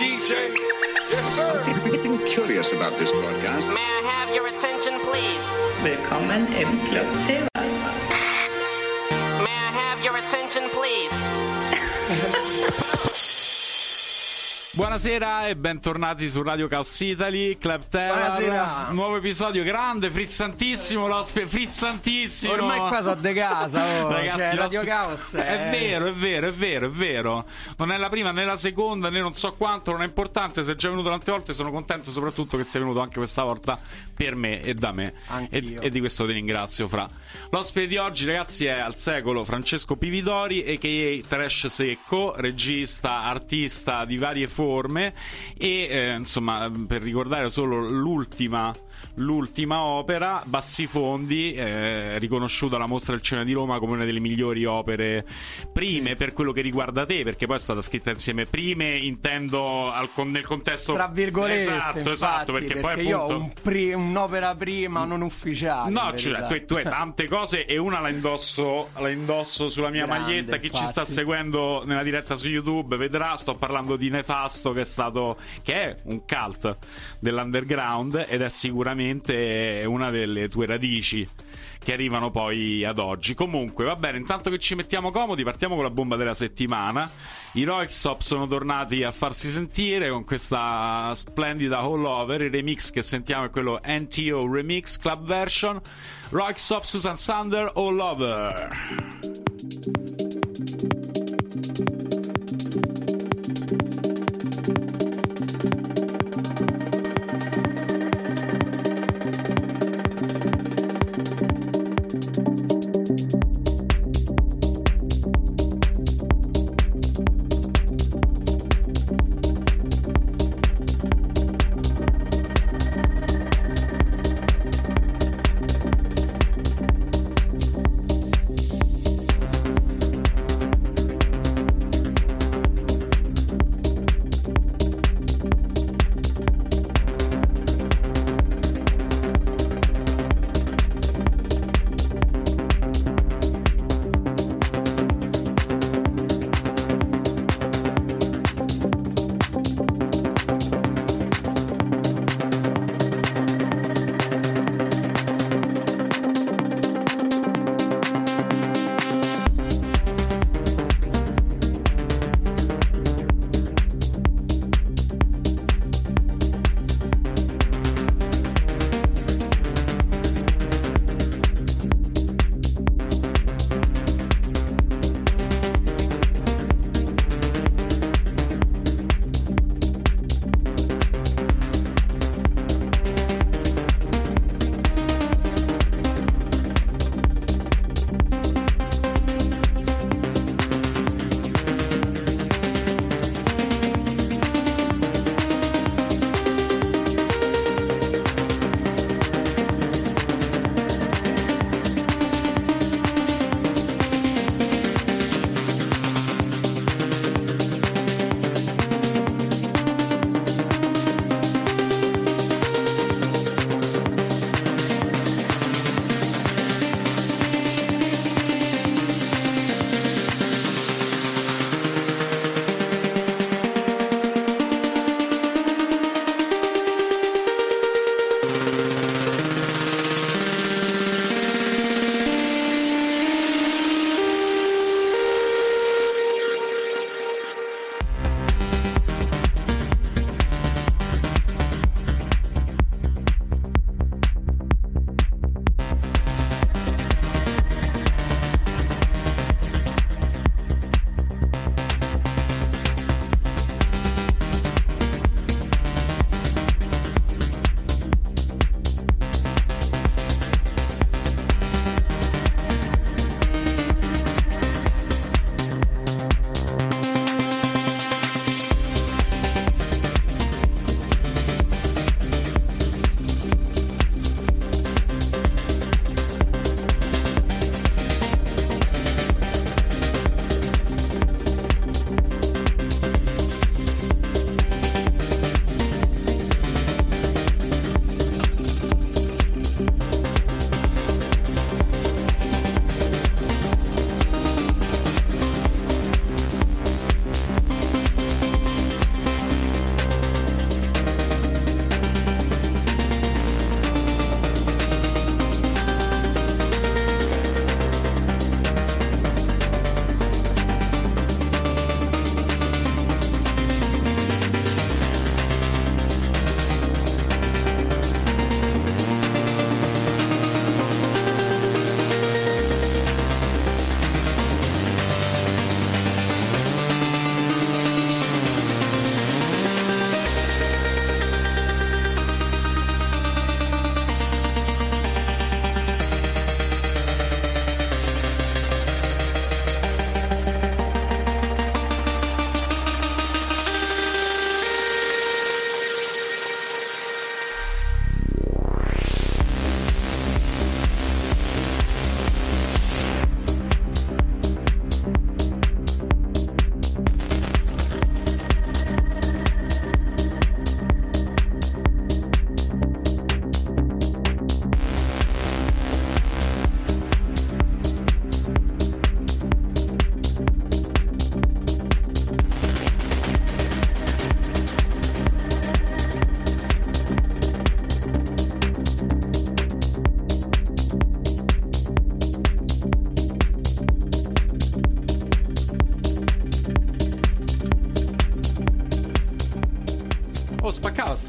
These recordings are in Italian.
DJ. Yes, sir. People getting curious about this broadcast. May I have your attention, please? Willkommen im Club Silver. Buonasera e bentornati su Radio Chaos Italy, Club Terror. Buonasera. Nuovo episodio grande, frizzantissimo, l'ospite frizzantissimo. Ormai qua sono de casa, oh. Ragazzi, Cioè, Radio Caos è... è- vero, è vero, è vero, è vero. Non è la prima né la seconda, né non so quanto, non è importante. Sei già venuto tante volte, sono contento soprattutto che sei venuto anche questa volta per me e da me. E, e di questo ti ringrazio, Fra. L'ospite di oggi, ragazzi, è al secolo Francesco Pividori, a.k.a. Trash Secco, regista, artista di varie forme e, eh, insomma, per ricordare solo l'ultima l'ultima opera, Bassifondi, eh, riconosciuta alla Mostra del Cinema di Roma come una delle migliori opere prime per quello che riguarda te, perché poi è stata scritta insieme. Prime intendo al nel contesto Tra virgolette, esatto, infatti, esatto, perché, poi io ho appunto un pri- un'opera prima non ufficiale. No, cioè, tu, hai- tu hai tante cose e una la indosso, la indosso sulla mia Grande, maglietta. Chi ci infatti. sta seguendo nella diretta su YouTube vedrà. Sto parlando di Nefasto, che è stato che è un cult dell'underground ed è sicuramente una delle tue radici che arrivano poi ad oggi. Comunque, va bene, intanto che ci mettiamo comodi, partiamo con la bomba della settimana. I Roixop sono tornati a farsi sentire con questa splendida All Over. Il remix che sentiamo è quello NTO Remix Club Version. Roixop, Susan Sander, All Over.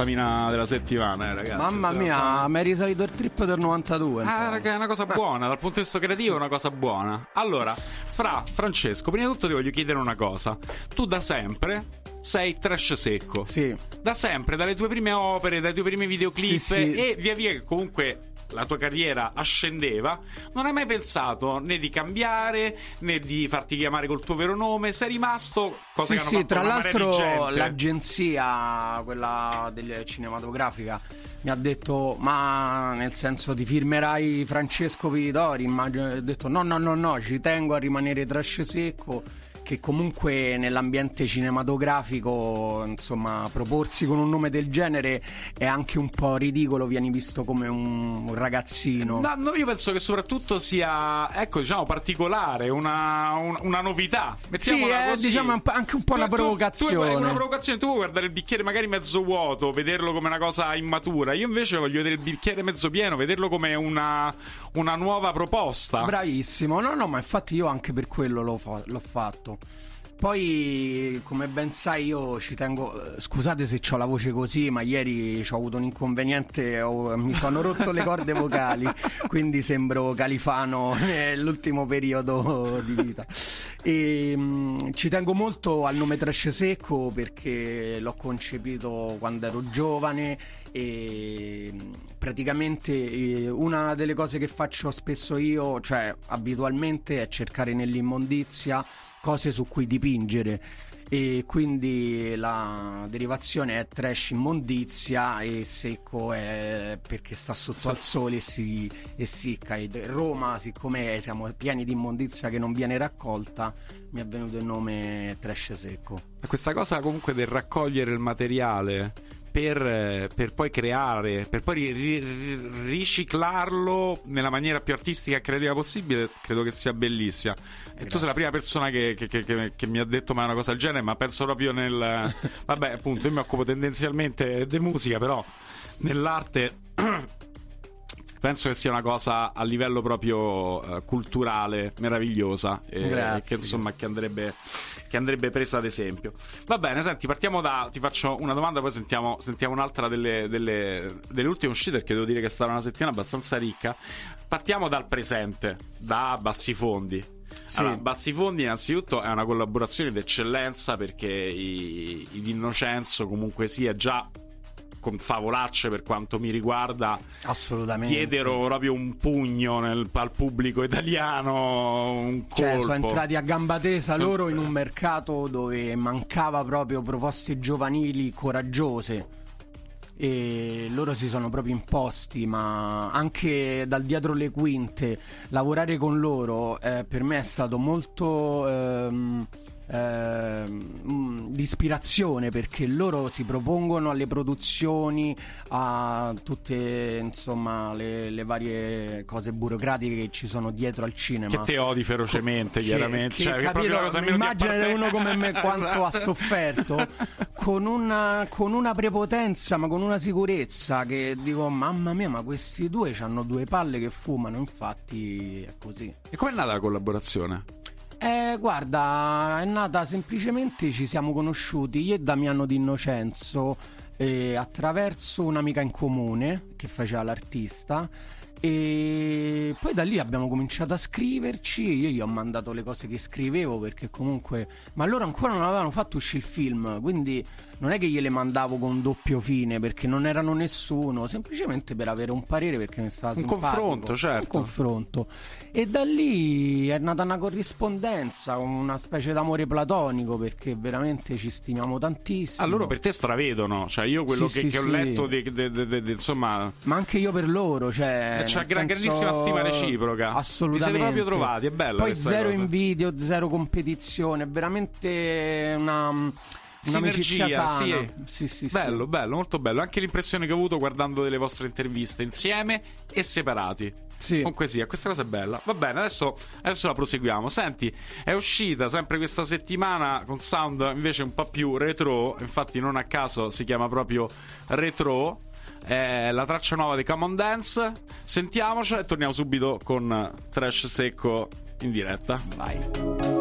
Spaccava sta mina della settimana, eh, ragazzi. Mamma mia, mi è risalito il trip del 92. un Ah, po'. raga, è una cosa buona, dal punto di vista creativo è una cosa buona. Allora, Fra, Francesco, prima di tutto ti voglio chiedere una cosa. Tu da sempre sei trash secco. Sì. Da sempre, dalle tue prime opere, dai tuoi primi videoclip Sì, sì. e via via che comunque la tua carriera ascendeva, non hai mai pensato né di cambiare né di farti chiamare col tuo vero nome, sei rimasto cosa Sì, che hanno sì, fatto tra l'altro l'agenzia, quella del cinematografica, mi ha detto, ma nel senso ti firmerai Francesco Pitori? Immagino, ho detto no, no, no, no, ci tengo a rimanere trash secco, che comunque nell'ambiente cinematografico, insomma, proporsi con un nome del genere è anche un po' ridicolo, vieni visto come un, ragazzino. No, no, io penso che soprattutto sia, ecco, diciamo, particolare, una, un- una novità. Sì, Mettiamola è così. diciamo anche un po' Tu- una tu- Tu, provocazione. è una provocazione. Tu vuoi guardare il bicchiere magari mezzo vuoto, vederlo come una cosa immatura. Io invece voglio vedere il bicchiere mezzo pieno, vederlo come una, una nuova proposta. Bravissimo, no, no, ma infatti io anche per quello l'ho, fa- l'ho fatto. Poi, come ben sai, io ci tengo. eh, Scusate se ho la voce così, ma ieri ho avuto un inconveniente, ho- mi sono rotto le corde vocali, quindi sembro Califano nell'ultimo periodo di vita. E, mm, ci tengo molto al nome Trash Secco perché l'ho concepito quando ero giovane e mm, praticamente eh, una delle cose che faccio spesso io, cioè abitualmente, è cercare nell'immondizia cose su cui dipingere. E quindi la derivazione è trash immondizia e secco è perché sta sotto al sole e si e Roma siccome siamo pieni di immondizia che non viene raccolta mi è venuto il nome trash secco. Questa cosa comunque del raccogliere il materiale per, eh, per poi creare, per poi ri- ri- riciclarlo nella maniera più artistica e creativa possibile, credo che sia bellissima. E tu sei la prima persona che, che- che- che- mi ha detto mai una cosa del genere, ma penso proprio nel... Vabbè, appunto, io mi occupo tendenzialmente di musica, però nell'arte... Penso che sia una cosa a livello proprio eh, culturale meravigliosa e Grazie. che insomma che andrebbe, che andrebbe presa ad esempio. Va bene, senti, partiamo da. Ti faccio una domanda, poi sentiamo, sentiamo un'altra delle, delle- delle ultime uscite, perché devo dire che è stata una settimana abbastanza ricca. Partiamo dal presente, da Bassifondi. Allora, Bassifondi innanzitutto è una collaborazione d'eccellenza perché i, i D'Innocenzo comunque sia già con favolacce per quanto mi riguarda assolutamente. diedero proprio un pugno nel- al pubblico italiano un colpo Cioè, sono entrati a gamba tesa loro in un mercato dove mancava proprio proposte giovanili coraggiose. E loro si sono proprio imposti, ma anche dal dietro le quinte, lavorare con loro eh, per me è stato molto ehm, mm, di ispirazione perché loro si propongono alle produzioni, a tutte insomma le, le varie cose burocratiche che ci sono dietro al cinema. che te odi ferocemente Che- chiaramente che, cioè, che capito, proprio la cosa meno di immagina apparten- uno come me quanto ha Esatto. sofferto con una, con una prepotenza ma con una sicurezza che dico mamma mia ma questi due hanno due palle che fumano infatti è così e com'è nata la collaborazione? Eh, guarda, è nata semplicemente, ci siamo conosciuti io e Damiano D'Innocenzo eh, attraverso un'amica in comune che faceva l'artista e poi da lì abbiamo cominciato a scriverci, io gli ho mandato le cose che scrivevo perché comunque... Ma loro ancora non avevano fatto uscire il film, quindi non è che gliele mandavo con doppio fine perché non erano nessuno, semplicemente per avere un parere perché mi stava Un simpatico. confronto, certo. Un confronto. E da lì è nata una corrispondenza, una specie d'amore platonico perché veramente ci stimiamo tantissimo. Loro per te stravedono cioè io quello Sì, che, sì, che ho sì. letto di- di- di- insomma Ma anche io per loro, cioè. C'è senso- grandissima stima reciproca. Assolutamente. Vi siete proprio trovati, è bella Poi zero cosa. invidio, zero competizione, è veramente una. Sinergia, sana. sì. sì, sì, sì. bello, bello, molto bello. Anche l'impressione che ho avuto guardando delle vostre interviste insieme e separati. Sì. Comunque sia, questa cosa è bella. Va bene, adesso, adesso la proseguiamo. Senti, è uscita sempre questa settimana con sound invece un po' più retro. Infatti, non a caso si chiama proprio retro. È la traccia nuova di Common Dance. Sentiamocela e torniamo subito con Trash Secco in diretta. Vai.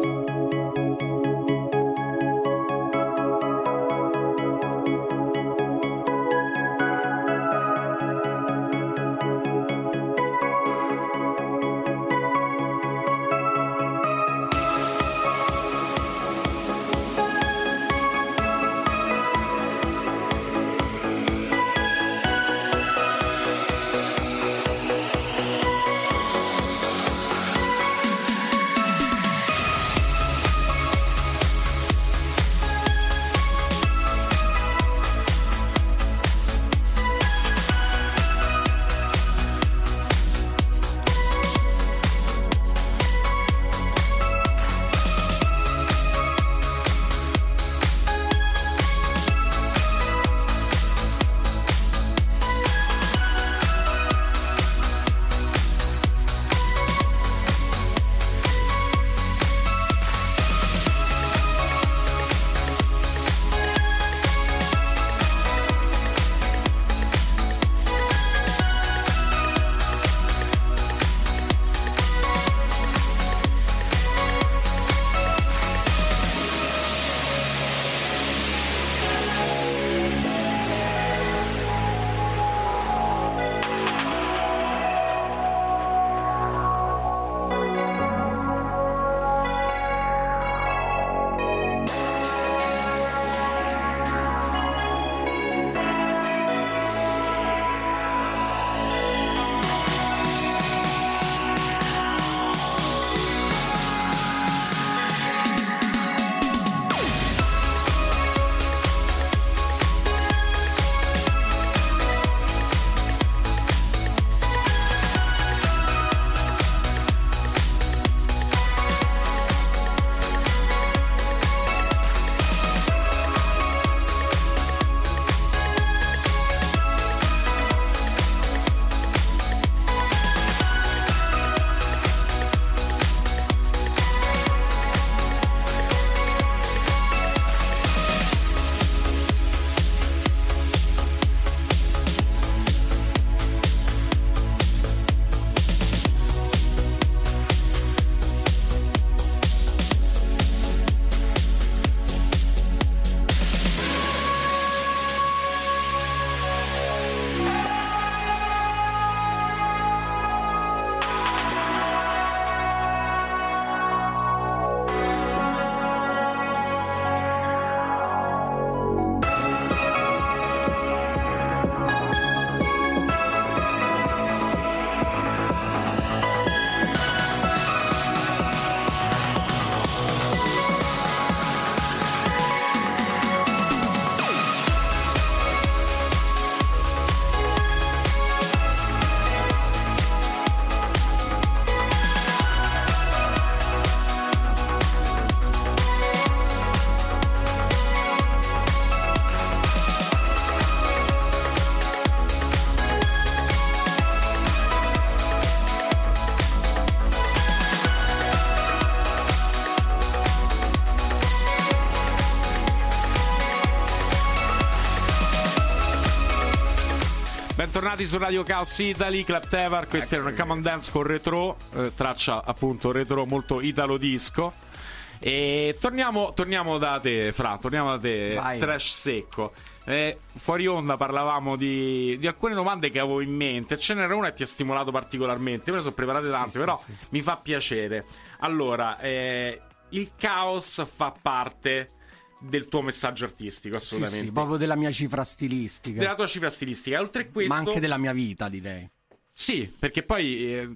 Bentornati su Radio Chaos Italy, Club Tevar, questa era una Common Dance con retro, eh, traccia appunto retro molto italo disco. E torniamo, torniamo da te, Fra, torniamo da te, Vai. trash secco. Eh, fuori onda parlavamo di, di alcune domande che avevo in mente. Ce n'era una che ti ha stimolato particolarmente. Me ne sono preparate tante, però mi fa piacere. Allora, eh, il caos fa parte del tuo messaggio artistico, Sì, assolutamente. sì, proprio della mia cifra stilistica. Della tua cifra stilistica. Oltre a questo, Ma anche della mia vita, direi. sì, perché poi eh,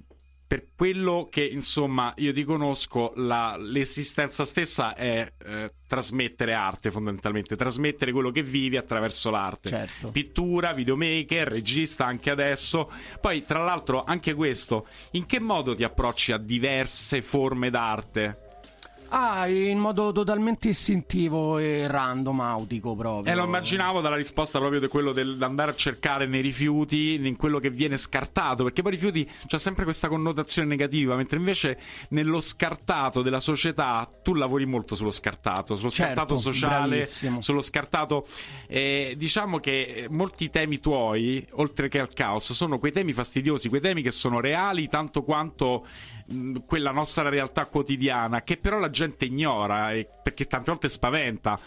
per quello che insomma io ti conosco, la- l'esistenza stessa è eh, trasmettere arte fondamentalmente, trasmettere quello che vivi attraverso l'arte. Certo. Pittura, videomaker, regista anche adesso. Poi tra l'altro anche questo, in che modo ti approcci a diverse forme d'arte? Ah, in modo totalmente istintivo e random, autico proprio. E lo immaginavo dalla risposta proprio di quello del- andare a cercare nei rifiuti, in quello che viene scartato, perché poi i rifiuti c'ha sempre questa connotazione negativa, mentre invece nello scartato della società tu lavori molto sullo scartato, sullo Certo, scartato sociale, bravissimo. sullo scartato. eh, diciamo che eh, molti temi tuoi, oltre che al caos, sono quei temi fastidiosi, quei temi che sono reali tanto quanto mh, quella nostra realtà quotidiana, che però la gente ignora e- perché tante volte spaventa.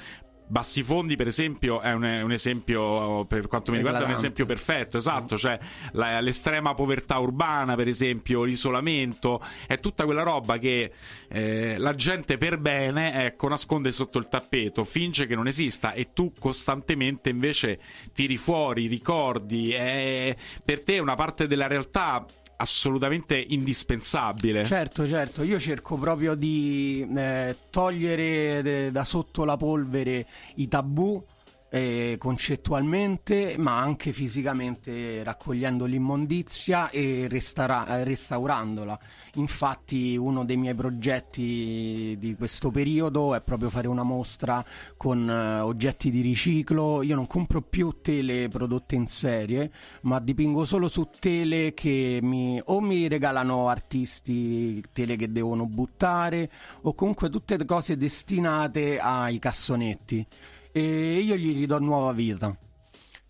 Bassi fondi, per esempio, è un, è un esempio, per quanto mi riguarda, è un esempio perfetto, esatto. Cioè, la- l'estrema povertà urbana, per esempio, l'isolamento, è tutta quella roba che eh, la gente per bene, ecco, nasconde sotto il tappeto, finge che non esista e tu costantemente invece tiri fuori, ricordi, è per te una parte della realtà assolutamente indispensabile. Certo, certo, io cerco proprio di eh, togliere de- da sotto la polvere i tabù eh, concettualmente, ma anche fisicamente raccogliendo l'immondizia e eh, restaurandola. Infatti uno dei miei progetti di questo periodo è proprio fare una mostra con eh, oggetti di riciclo. Io non compro più tele prodotte in serie, ma dipingo solo su tele che mi o mi regalano artisti tele che devono buttare o comunque tutte cose destinate ai cassonetti e io gli ridò nuova vita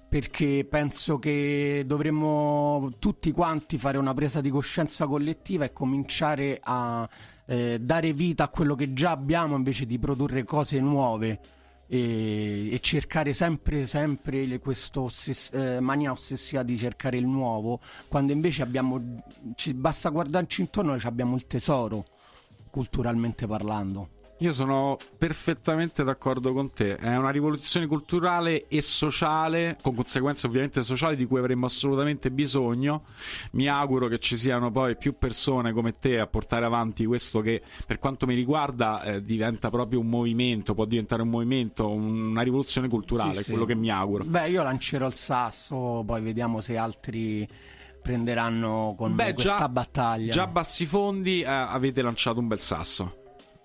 perché penso che dovremmo tutti quanti fare una presa di coscienza collettiva e cominciare a eh, dare vita a quello che già abbiamo invece di produrre cose nuove e, e cercare sempre sempre questa mania ossessiva di cercare il nuovo quando invece abbiamo ci, basta guardarci intorno e abbiamo il tesoro culturalmente parlando Io sono perfettamente d'accordo con te. È una rivoluzione culturale e sociale, con conseguenze ovviamente sociali di cui avremmo assolutamente bisogno. Mi auguro che ci siano poi più persone come te a portare avanti questo che, per quanto mi riguarda, eh, diventa proprio un movimento, può diventare un movimento, un- una rivoluzione culturale, Sì, è sì. quello che mi auguro. Beh, io lancerò il sasso, poi vediamo se altri prenderanno con Beh, me questa già, battaglia. già a bassi fondi eh, avete lanciato un bel sasso.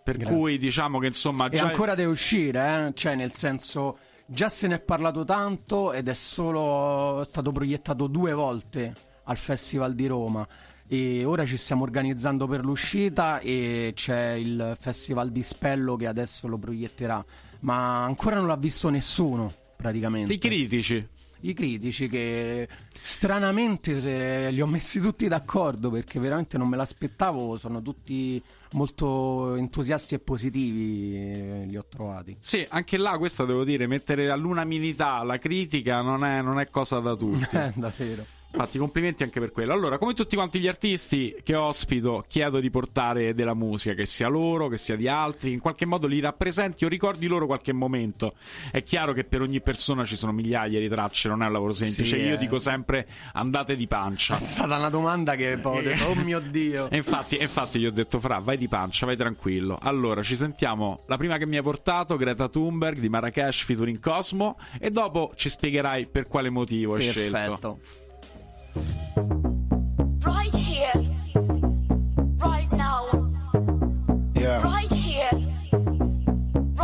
Per Grazie. cui diciamo che insomma e già ancora deve uscire, eh? cioè nel senso già se ne è parlato tanto ed è solo stato proiettato due volte al Festival di Roma. E ora ci stiamo organizzando per l'uscita e c'è il Festival di Spello che adesso lo proietterà, ma ancora non l'ha visto nessuno praticamente. i critici. I critici che stranamente se li ho messi tutti d'accordo perché veramente non me l'aspettavo, sono tutti molto entusiasti e positivi, eh, li ho trovati. Sì, anche là questa devo dire, mettere all'unanimità la critica non è, non è cosa da tutti. Eh, davvero. Infatti, complimenti anche per quello. Allora, come tutti quanti gli artisti che ospito, chiedo di portare della musica, che sia loro, che sia di altri, in qualche modo li rappresenti o ricordi loro qualche momento. È chiaro che per ogni persona ci sono migliaia di tracce, non è un lavoro semplice. Sì, Io eh. dico sempre andate di pancia. È stata una domanda che ho detto, oh mio Dio. E infatti, infatti gli ho detto, Fra, vai di pancia, vai tranquillo. Allora, ci sentiamo la prima che mi hai portato, Greta Thunberg di Marrakesh featuring Cosmo, e dopo ci spiegherai per quale motivo hai scelto. Right here, right now, Yeah. right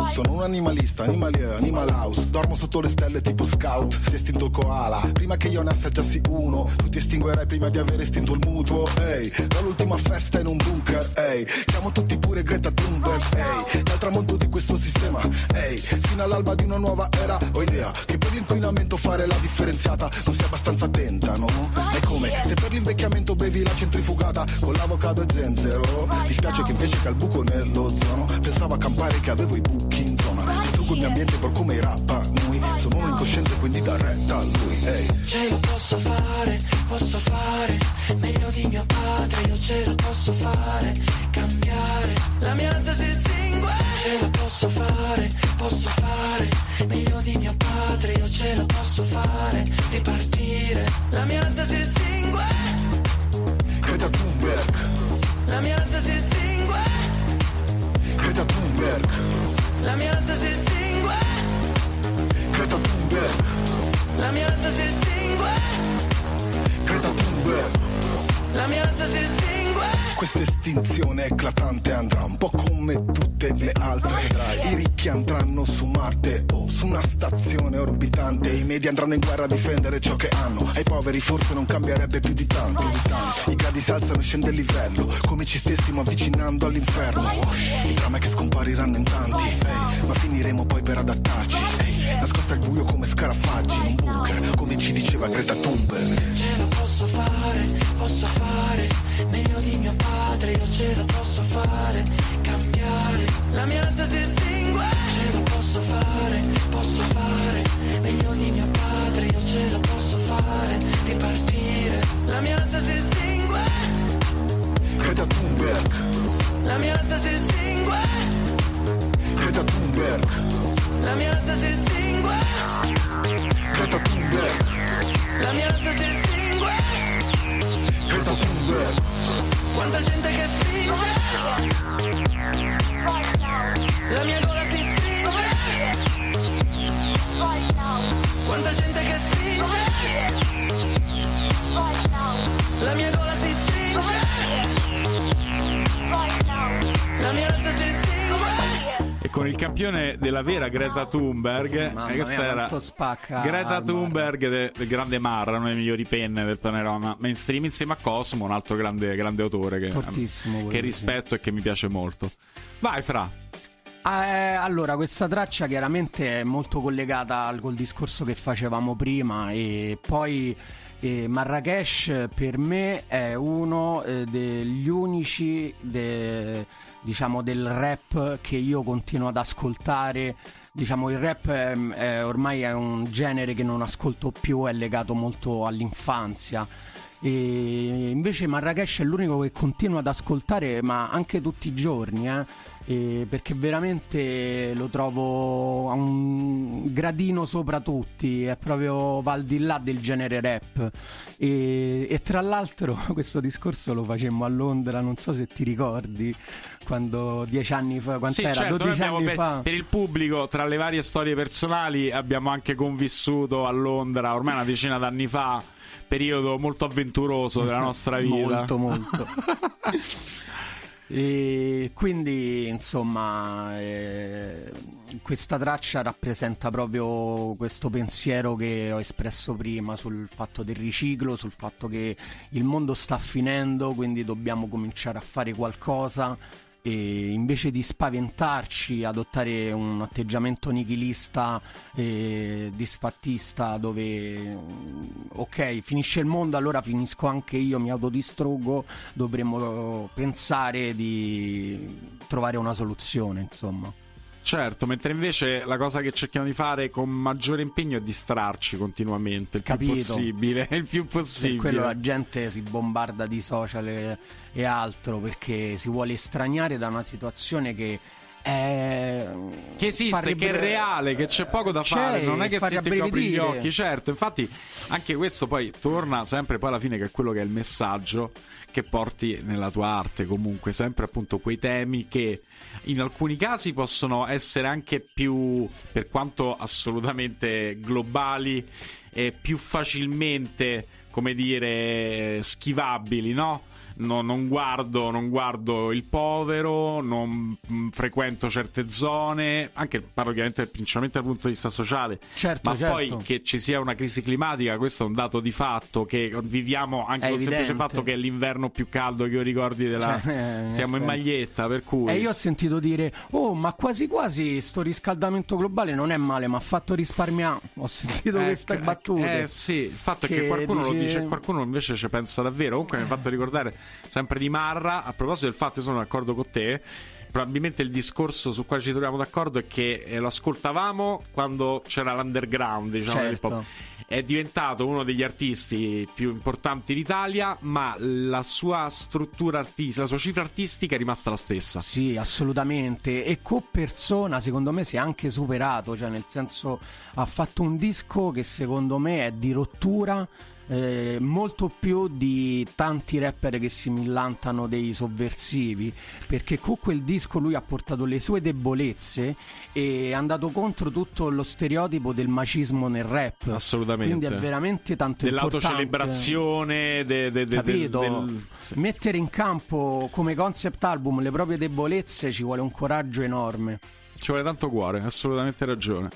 Sono una animalista, animalia, animal house. Dormo sotto le stelle tipo scout, si è estinto il koala. Prima che io ne assaggiassi uno, tu ti estinguerai prima di aver estinto il mutuo. Ehi, dall'ultima festa in un bunker, ehi. Chiamo tutti pure Greta Thunberg, ehi. Dal tramonto di questo sistema, ehi. Fino all'alba di una nuova era, ho idea Che per l'inquinamento fare la differenziata Non sia abbastanza attenta, no? È come? Se per l'invecchiamento bevi la centrifugata Con l'avocado e zenzero Dispiace che invece che al buco nell'ozono Pensavo a campare che avevo i buchi il mio ambiente per come rappa. Noi Sono uno incosciente quindi da retta a lui ehi. Ce lo posso fare, posso fare Meglio di mio padre, io ce lo posso fare Cambiare, la mia razza si estingue. Ce lo posso fare, posso fare Meglio di mio padre, io ce lo posso fare Ripartire, la mia razza si estingue. Greta Thunberg, La mia razza si estingue. Greta Thunberg, La mia razza si estingue Greta Thunberg, La mia razza si estingue Greta Thunberg La mia razza si estingue Questa estinzione eclatante andrà un po' come tutte le altre. I ricchi andranno su Marte o su una stazione orbitante. I media andranno in guerra a difendere ciò che hanno. Ai poveri forse non cambierebbe più di tanto. di tanto. I gradi si alzano e scende il livello, come ci stessimo avvicinando all'inferno. Il dramma è che scompariranno in tanti, ehi, ma finiremo poi per adattarci. ehi, nascosta al buio come scarafaggi in un bunker, come ci diceva Greta Thunberg. Ce lo posso fare, posso fare Meglio di mio padre, io ce lo posso fare Cambiare, la mia razza si estingue. Ce lo posso fare, posso fare Meglio di mio padre, io ce lo posso fare Ripartire, la mia razza si estingue. Greta Thunberg, La mia razza si estingue. Greta Thunberg, La mia razza si estingue. Thunberg, La mia razza si estingue. Thunberg. Quanta gente che spinge con il campione della vera Greta Thunberg, Mamma questa mia, era spacca Greta Thunberg de- del grande Marra, una delle migliori penne del panorama mainstream, insieme a Cosmo, un altro grande, grande autore che, Fortissimo quello, che rispetto e che mi piace molto. Vai, Fra. Eh, allora, questa traccia chiaramente è molto collegata al, col discorso che facevamo prima e poi eh, Marrakesh per me è uno eh, degli unici de- diciamo del rap che io continuo ad ascoltare. Diciamo il rap è- è- ormai è un genere che non ascolto più, è legato molto all'infanzia. E invece Marrakesh è l'unico che continuo ad ascoltare, ma anche tutti i giorni, eh, perché veramente lo trovo a un gradino sopra tutti, è proprio va al di là del genere rap. E, e tra l'altro questo discorso lo facemmo a Londra, non so se ti ricordi, quando dieci anni fa, quanto Sì, era? certo, noi 12 abbiamo anni per, fa. per il pubblico, tra le varie storie personali, abbiamo anche convissuto a Londra ormai una decina d'anni fa, periodo molto avventuroso della nostra vita. Molto, molto. e quindi, insomma, eh, questa traccia rappresenta proprio questo pensiero che ho espresso prima sul fatto del riciclo, sul fatto che il mondo sta finendo, quindi dobbiamo cominciare a fare qualcosa e invece di spaventarci, adottare un atteggiamento nichilista e disfattista dove mm, ok, finisce il mondo, allora finisco anche io, mi autodistruggo, dovremmo pensare di trovare una soluzione, insomma. Certo, mentre invece la cosa che cerchiamo di fare con maggiore impegno è distrarci continuamente, il Capito. più possibile, il più Per possibile. quello la gente si bombarda di social e, e altro perché si vuole estraniare da una situazione che è che esiste, fa che è reale, che c'è poco da C'è, fare, non è che se ti copri gli occhi, certo. Infatti, anche questo poi torna sempre poi alla fine che è quello che è il messaggio che porti nella tua arte, comunque, sempre appunto quei temi che in alcuni casi possono essere anche più, per quanto assolutamente globali, e più facilmente, come dire, schivabili, no? No- non, guardo, non guardo il povero, non mh, frequento certe zone, anche parlo chiaramente principalmente dal punto di vista sociale, Certo, ma certo. poi che ci sia una crisi climatica, questo è un dato di fatto, che viviamo anche È col semplice fatto che è l'inverno più caldo che io ricordi della... Cioè, eh, stiamo in maglietta, per cui... E io ho sentito dire, oh, ma quasi quasi sto riscaldamento globale non è male, ma ha fatto risparmiare. Ho sentito Eh, queste che- battute. Eh sì, il fatto è che Che qualcuno lo dici- dice, qualcuno invece ci pensa davvero. Comunque mi ha fatto ricordare sempre di Marra. A proposito del fatto, io sono d'accordo con te. Probabilmente il discorso su quale ci troviamo d'accordo è che eh, lo ascoltavamo quando c'era l'underground, diciamo, Certo. È diventato uno degli artisti più importanti d'Italia, ma la sua struttura artistica, la sua cifra artistica è rimasta la stessa. Sì, assolutamente. E co persona, secondo me, si è anche superato. Cioè, nel senso, ha fatto un disco che secondo me è di rottura. Eh, molto più di tanti rapper che si millantano dei sovversivi perché con quel disco lui ha portato le sue debolezze e è andato contro tutto lo stereotipo del macismo nel rap Assolutamente. quindi è veramente tanto importante Dell'autocelebrazione, de, de, de- Capito? del- sì. Mettere in campo come concept album le proprie debolezze ci vuole un coraggio enorme. Ci vuole tanto cuore, assolutamente ragione.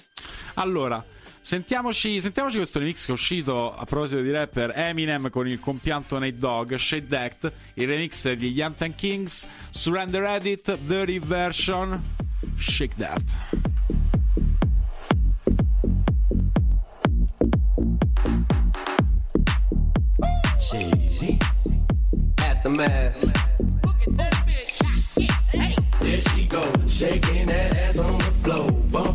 Allora, sentiamoci, sentiamoci questo remix che è uscito a proposito di rapper Eminem con il compianto Nate Dogg, Shade Act, il remix di Yantan Kings, Surrender Edit, Dirty Version, Shake That. Aftermath. There she goes, shaking that ass on the floor,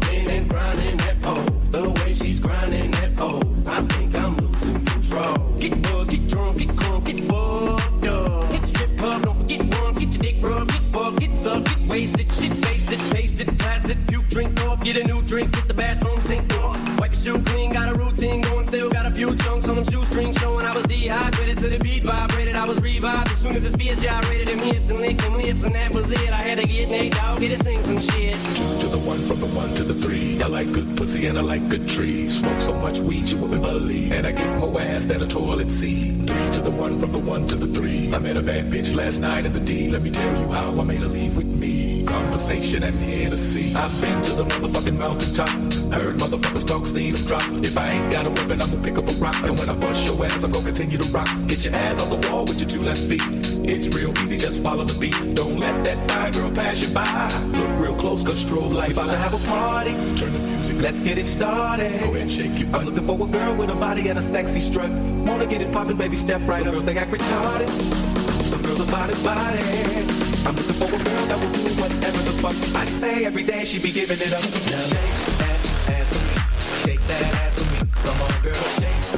she's grinding that pole, I think I'm losing control. Get buzzed, get drunk, get crunk, get buffed up. Hit the strip club, don't forget once, get your dick rubbed, get fucked, get sucked, get wasted, shit faced it, pasted, plastic, puke, drink off, get a new drink, hit the bathroom, sink door. Wipe your shoe clean, got a routine going, still got a few chunks on them shoestrings showing I was dehydrated to the beat vibrated. I was revived as soon as this beat gyrated and hips and licked them lips, and that was it. I had to get Nate Dogg, to sing some shit. to the one, from the one to the three. I like good pussy and I like good trees. Smoke so much weed you wouldn't believe. And I get more ass than a toilet seat. Three to the one, from the one to the three. I met a bad bitch last night in the D. Let me tell you how I made her leave with me. Conversation and Hennessy. I've been to the motherfucking mountaintop. Heard motherfuckers talk, seen them drop. If I ain't got a weapon, I'ma pick up a rock. And when I bust your ass, I'm gonna continue to rock. Get your ass on the wall with your two left feet. It's real easy, just follow the beat. Don't let that fine girl pass you by. Look real close, cause strobe lights About to have a party, Turn the music let's get it started. Go ahead and shake your butt. I'm looking for a girl with a body and a sexy strut. Wanna get it poppin', baby, step right Some up. girls they act retarded. Some girls are body body. I'm looking for a girl that will do whatever the fuck I say every day. She be giving it up. Shake that ass for me. Shake that ass for me. Come on, girl, shake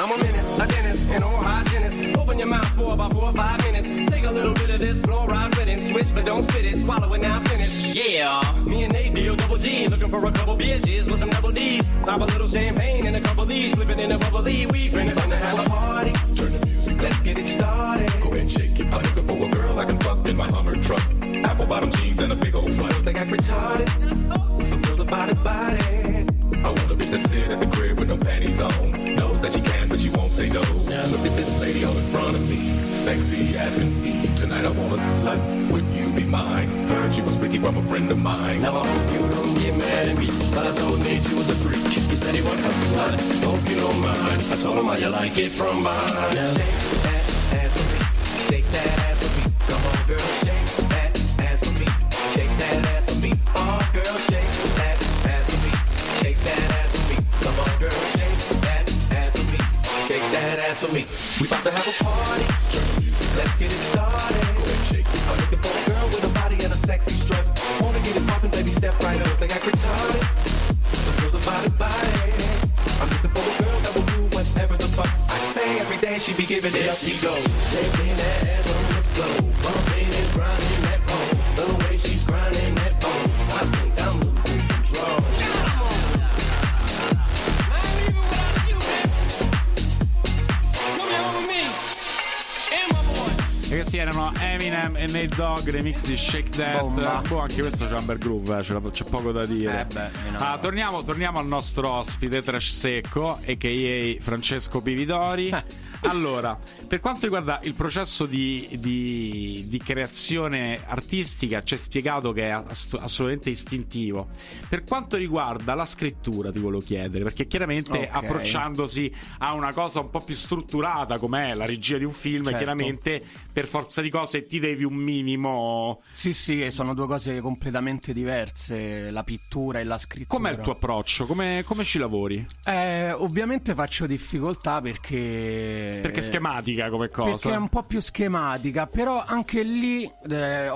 I'm a menace, a dentist, an oral hygienist. Open your mouth for about four or five minutes. Take a little bit of this fluoride with. Switch, but don't spit it. Swallow it now, finish. Yeah. Me and Nate, deal double G. Looking for a couple bitches with some double D's. Pop a little champagne and a couple D's. Slipping in a bubbly. We finna finna have a party. Turn the music Let's get it started. Go ahead shake it. I'm looking for a girl I can fuck in my Hummer truck. Apple bottom jeans and a big old slut. They got retarded. Some girls are body body. I want a bitch that sit at the crib with no panties on. Knows that she can, but she won't say no. Now Look at this lady all in front of me. Sexy asking me. Tonight I want a slut. Would you be mine? Heard she was freaky from a friend of mine. Now I hope you don't get mad at me, but I told Nate you was a freak. He said he wants a slut. Hope you don't mind. I told him how you like it from behind. Shake that ass for me. Shake that ass for me. Come on, girl, shake that ass for me. Shake that ass for me. Oh, girl, shake Shake that ass for me. We about to have a party. Let's get it started. Go ahead shake. I'm looking for a girl with a body and a sexy strut. Wanna get it poppin', baby, step right up. They act retarded. Some girls are body body. I'm looking for a girl that will do whatever the fuck I say every day. She be giving it up. She goes shaking that ass on the floor, erano Eminem e Nate Dogg, remix di Shake That. Bomba. Boh, anche questo c'è un bel groove, eh, c'è, poco da dire. Eh beh, Ah, torniamo, torniamo al nostro ospite, Trash Secco, a.k.a. Francesco Pividori. Allora, per quanto riguarda il processo di, di- di creazione artistica, ci è spiegato che è ass- assolutamente istintivo. Per quanto riguarda la scrittura, ti volevo chiedere, perché chiaramente Ok. approcciandosi a una cosa un po' più strutturata come è la regia di un film, Certo. chiaramente per forza di cose ti devi un minimo. Sì, sì, sono due cose completamente diverse, la pittura e la scrittura. Com'è il tuo approccio? Come, come ci lavori? Eh, ovviamente faccio difficoltà perché... Perché è schematica come cosa. Perché è un po' più schematica, però anche lì eh,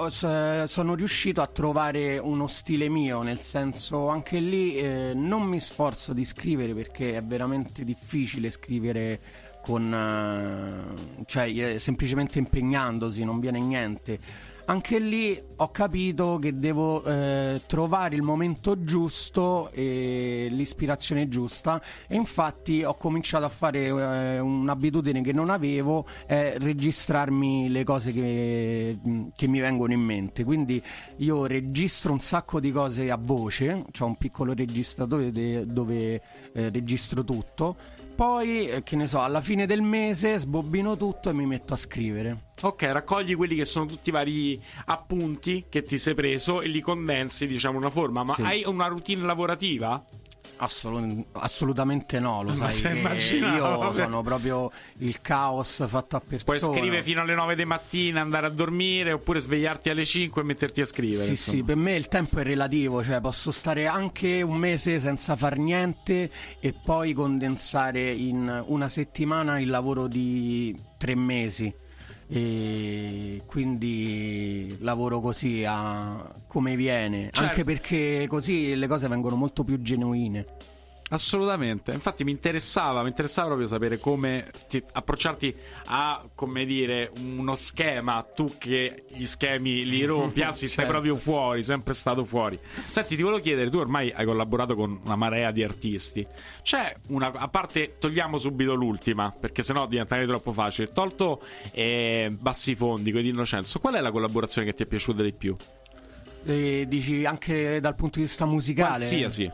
sono riuscito a trovare uno stile mio, nel senso anche lì eh, non mi sforzo di scrivere perché è veramente difficile scrivere con eh, cioè eh, semplicemente impegnandosi, non viene niente. Anche lì ho capito che devo eh, trovare il momento giusto e l'ispirazione giusta e infatti ho cominciato a fare eh, un'abitudine che non avevo, è registrarmi le cose che, che mi vengono in mente. Quindi io registro un sacco di cose a voce, ho un piccolo registratore de- dove eh, registro tutto. Poi, eh, che ne so, alla fine del mese sbobbino tutto e mi metto a scrivere. Ok, raccogli quelli che sono tutti i vari appunti che ti sei preso e li condensi, diciamo, in una forma. Ma Sì. hai una routine lavorativa? Assolut- assolutamente no, lo Ma sai. io sono proprio il caos fatto a persona. Puoi scrivere fino alle 9 di mattina, andare a dormire, oppure svegliarti alle 5 e metterti a scrivere. Sì, insomma. sì, per me il tempo è relativo, cioè posso stare anche un mese senza far niente e poi condensare in una settimana il lavoro di tre mesi. E quindi lavoro così a come viene, Certo. anche perché così le cose vengono molto più genuine. Assolutamente, infatti mi interessava, mi interessava proprio sapere come ti- approcciarti a, come dire, uno schema, tu che gli schemi li rompi, anzi stai Certo. proprio fuori, sempre stato fuori. Senti, ti volevo chiedere, tu ormai hai collaborato con una marea di artisti, c'è una, a parte, togliamo subito l'ultima, perché sennò diventerebbe troppo facile, tolto eh, Bassi Fondi, quelli di Innocenzo, qual è la collaborazione che ti è piaciuta di più? E dici anche dal punto di vista musicale? Qualsiasi.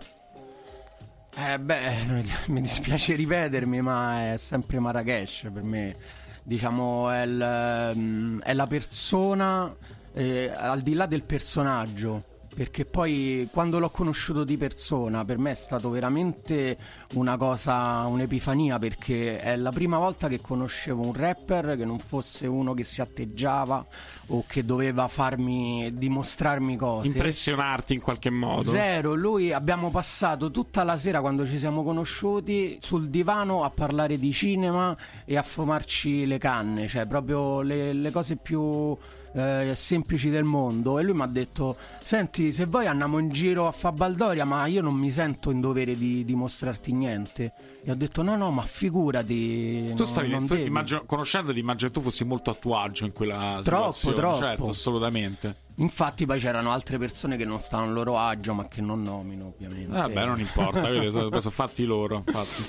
Eh beh, mi dispiace ripetermi, ma è sempre Marrakesh per me. Diciamo, è, il, ehm, è la persona eh, al di là del personaggio. Perché poi quando l'ho conosciuto di persona per me è stato veramente una cosa, un'epifania perché è la prima volta che conoscevo un rapper che non fosse uno che si atteggiava o che doveva farmi dimostrarmi cose. Impressionarti in qualche modo? Zero, lui abbiamo passato tutta la sera quando ci siamo conosciuti sul divano a parlare di cinema e a fumarci le canne, cioè proprio le, le cose più eh, semplici del mondo. E lui mi ha detto: Senti, se vuoi andiamo in giro a fa Baldoria, ma io non mi sento in dovere di dimostrarti niente. E ho detto: No, no, ma figurati. Tu no, stavi, non tu devi." immagino- conoscendoti, immagino tu fossi molto a tuo agio in quella Troppo, situazione. troppo. Certo, assolutamente. Infatti, poi c'erano altre persone che non stavano a loro agio, ma che non nomino, ovviamente. Vabbè, non importa, sono fatti loro. infatti.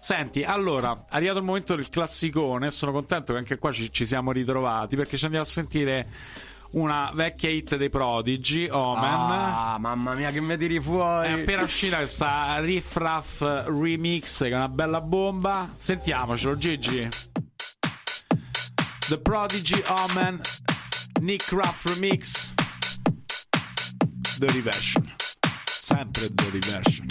Senti, allora, è arrivato il momento del classicone. Sono contento che anche qua ci, ci siamo ritrovati perché ci andiamo a sentire una vecchia hit dei Prodigy, Omen. Ah, mamma mia, che mi tiri fuori. È appena uscita questa Riff Raff remix che è una bella bomba. Sentiamocelo, Gigi. The Prodigy Omen Nick Ruff remix. Dirty version. Sempre dirty version.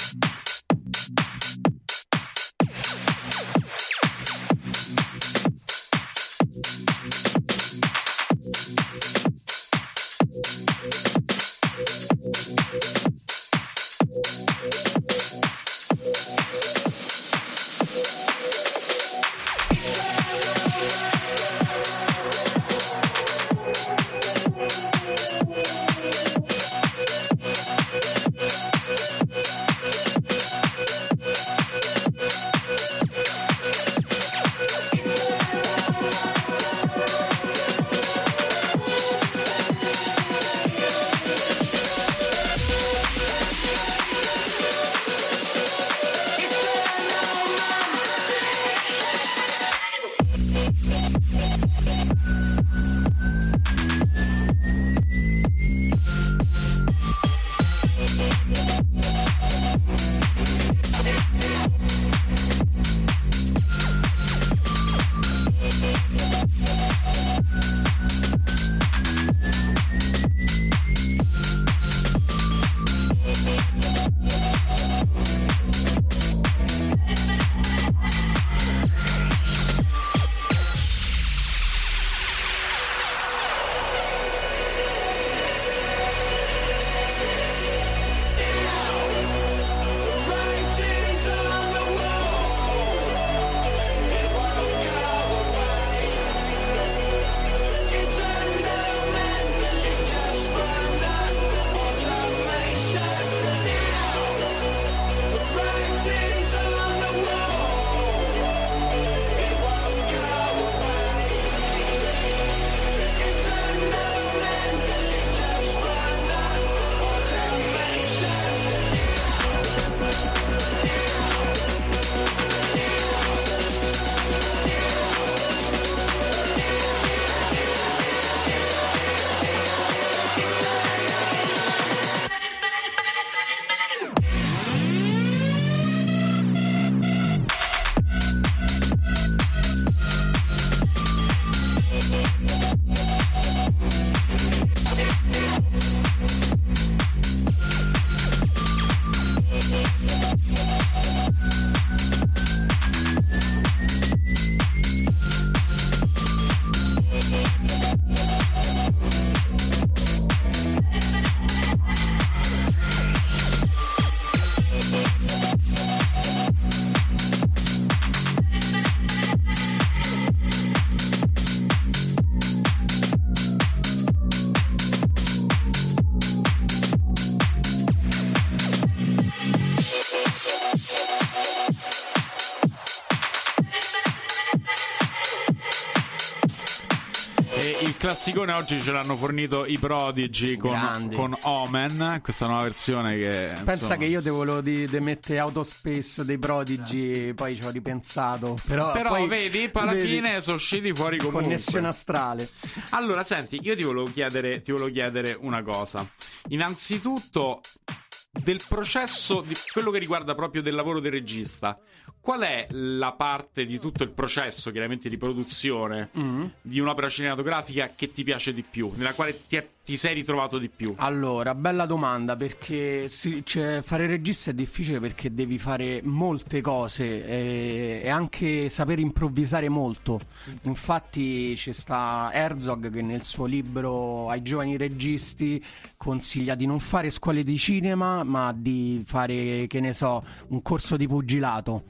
Classicone oggi ce l'hanno fornito i Prodigy con, con Omen, questa nuova versione che... Pensa insomma, che io te volevo di, di mettere Autospace dei Prodigy, poi ci ho ripensato. Però, Però poi, vedi, alla fine sono usciti fuori comunque. Connessione astrale. Allora, senti, io ti volevo chiedere, ti volevo chiedere una cosa. Innanzitutto, del processo, di quello che riguarda proprio del lavoro del regista, qual è la parte di tutto il processo, chiaramente di produzione, Mm. di un'opera cinematografica che ti piace di più, nella quale ti, è- ti sei ritrovato di più? Allora, bella domanda perché sì, cioè, fare regista è difficile perché devi fare molte cose e, e anche saper improvvisare molto. Infatti ci sta Herzog che nel suo libro ai giovani registi consiglia di non fare scuole di cinema ma di fare, che ne so, un corso di pugilato.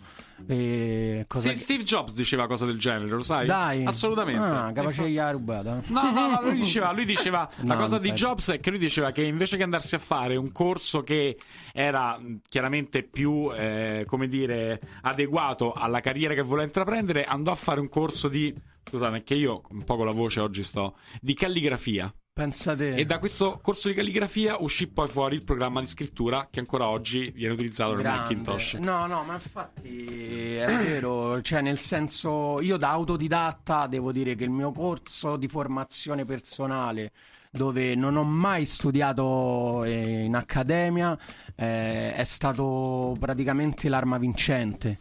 E cosa Steve, Steve Jobs diceva cosa del genere, lo sai? Dai, Assolutamente. Ah, capace Ecco. gli ha rubata. No, no, no, lui diceva, lui diceva la No, cosa non di. Jobs è che lui diceva che invece che andarsi a fare un corso che era mh, chiaramente più, eh, come dire, adeguato alla carriera che voleva intraprendere, andò a fare un corso di, scusate, che io un po' con la voce oggi sto, di calligrafia. Pensate. E da questo corso di calligrafia uscì poi fuori il programma di scrittura che ancora oggi viene utilizzato nel. Macintosh. No, no, ma infatti è vero, cioè nel senso io da autodidatta devo dire che il mio corso di formazione personale dove non ho mai studiato eh, in accademia eh, è stato praticamente l'arma vincente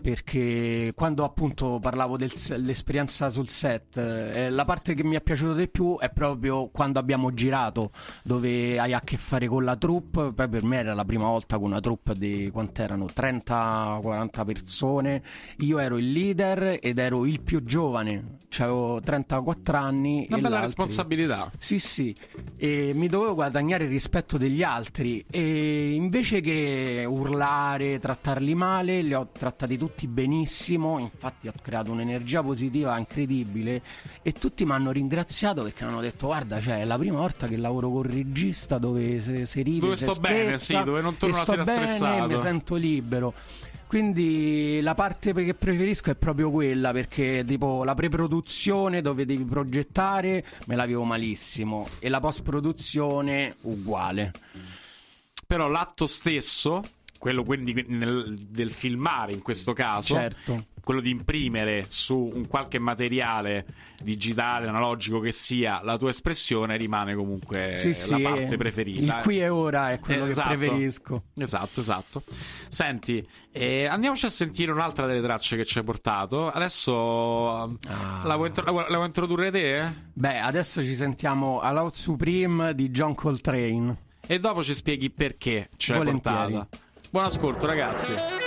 perché quando appunto parlavo dell'esperienza sul set, eh, la parte che mi è piaciuta di più è proprio quando abbiamo girato, dove hai a che fare con la troupe. Poi per me era la prima volta con una troupe di quant'erano 30-40 persone. Io ero il leader ed ero il più giovane, avevo 34 anni. Una bella responsabilità. sì, sì, e mi dovevo guadagnare il rispetto degli altri e invece che urlare, trattarli male, li ho trattati tutti benissimo, infatti ho creato un'energia positiva incredibile e tutti mi hanno ringraziato perché mi hanno detto guarda, cioè, è la prima volta che lavoro con il regista dove se, se ride, Dove se sto bene, scherza, sì, dove non torno la sera bene, stressato." mi sento libero. Quindi la parte che preferisco è proprio quella perché tipo la pre-produzione dove devi progettare me la vivo malissimo e la post-produzione uguale. Però l'atto stesso, quello quindi nel- del filmare in questo caso, Certo. quello di imprimere su un qualche materiale digitale, analogico che sia, la tua espressione rimane comunque Sì, la sì, parte preferita. Il qui e ora è quello Esatto. che preferisco. Esatto, esatto. Senti, eh, andiamoci a sentire un'altra delle tracce che ci hai portato. Adesso Ah. la, vuoi intro- la vuoi introdurre te? Beh, adesso ci sentiamo All'Out Supreme di John Coltrane. E dopo ci spieghi perché ce l'hai Volentieri. portata. Buon ascolto, ragazzi.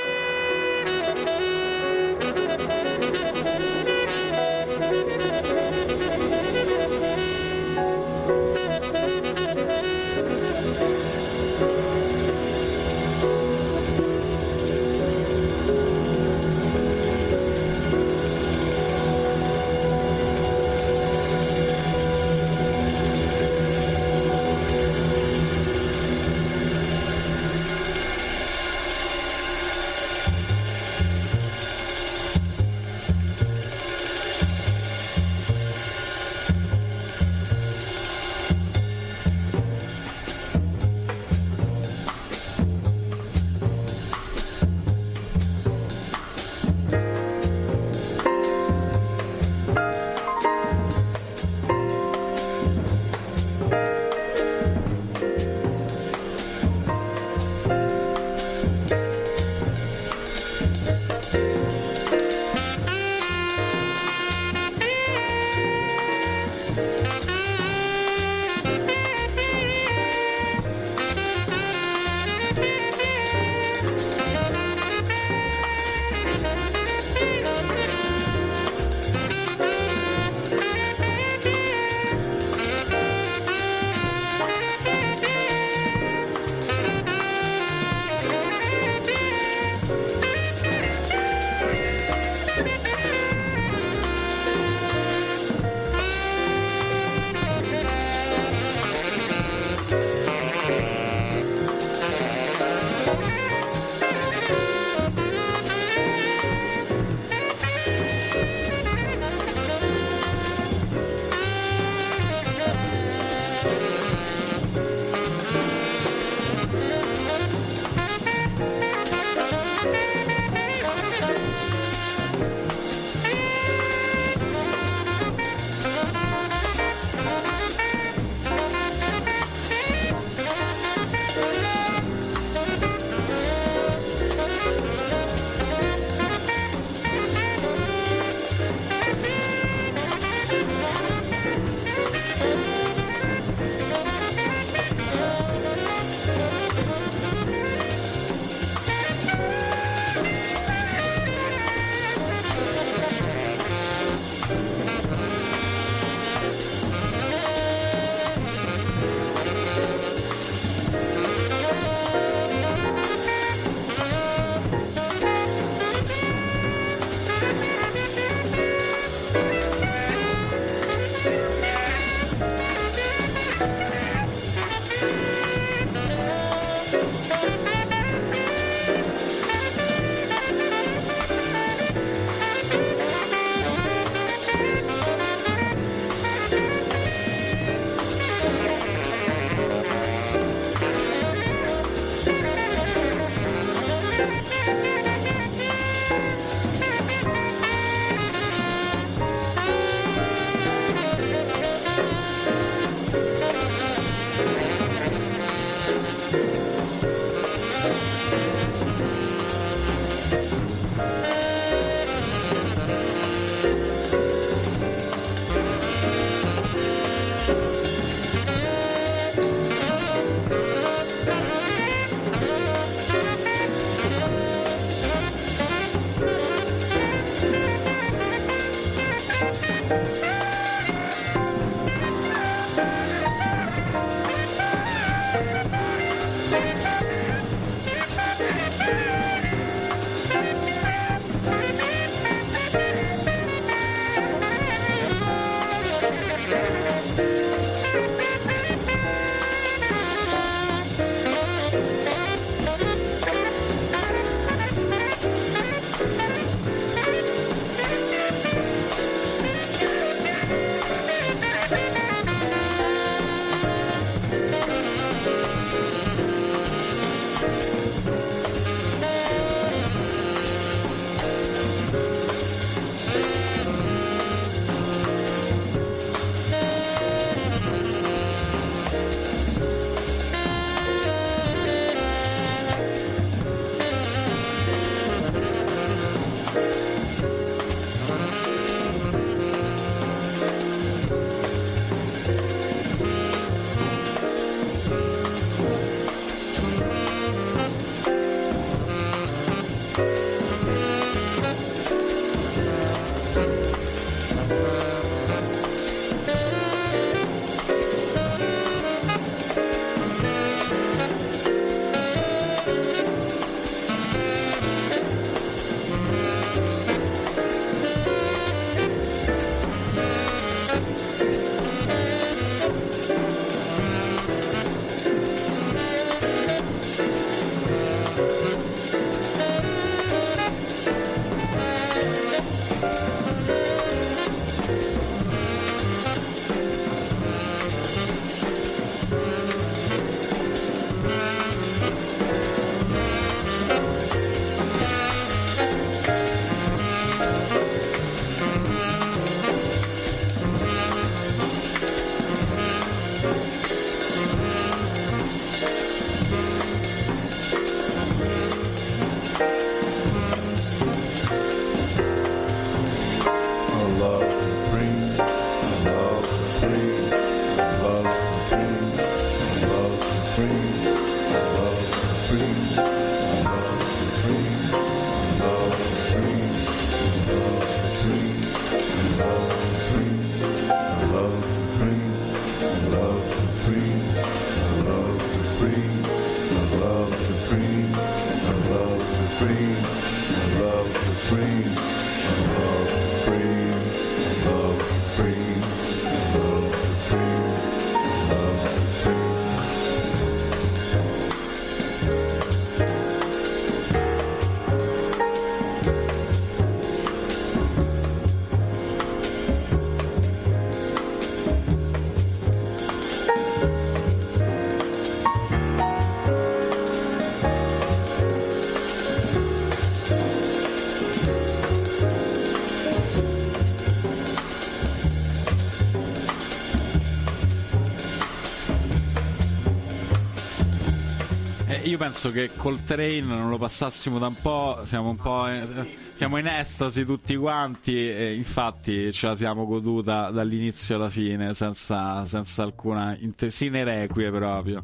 Io penso che col train non lo passassimo da un po', siamo un po' in, siamo in estasi tutti quanti e infatti ce la siamo goduta dall'inizio alla fine senza, senza alcuna inter- sine requie proprio.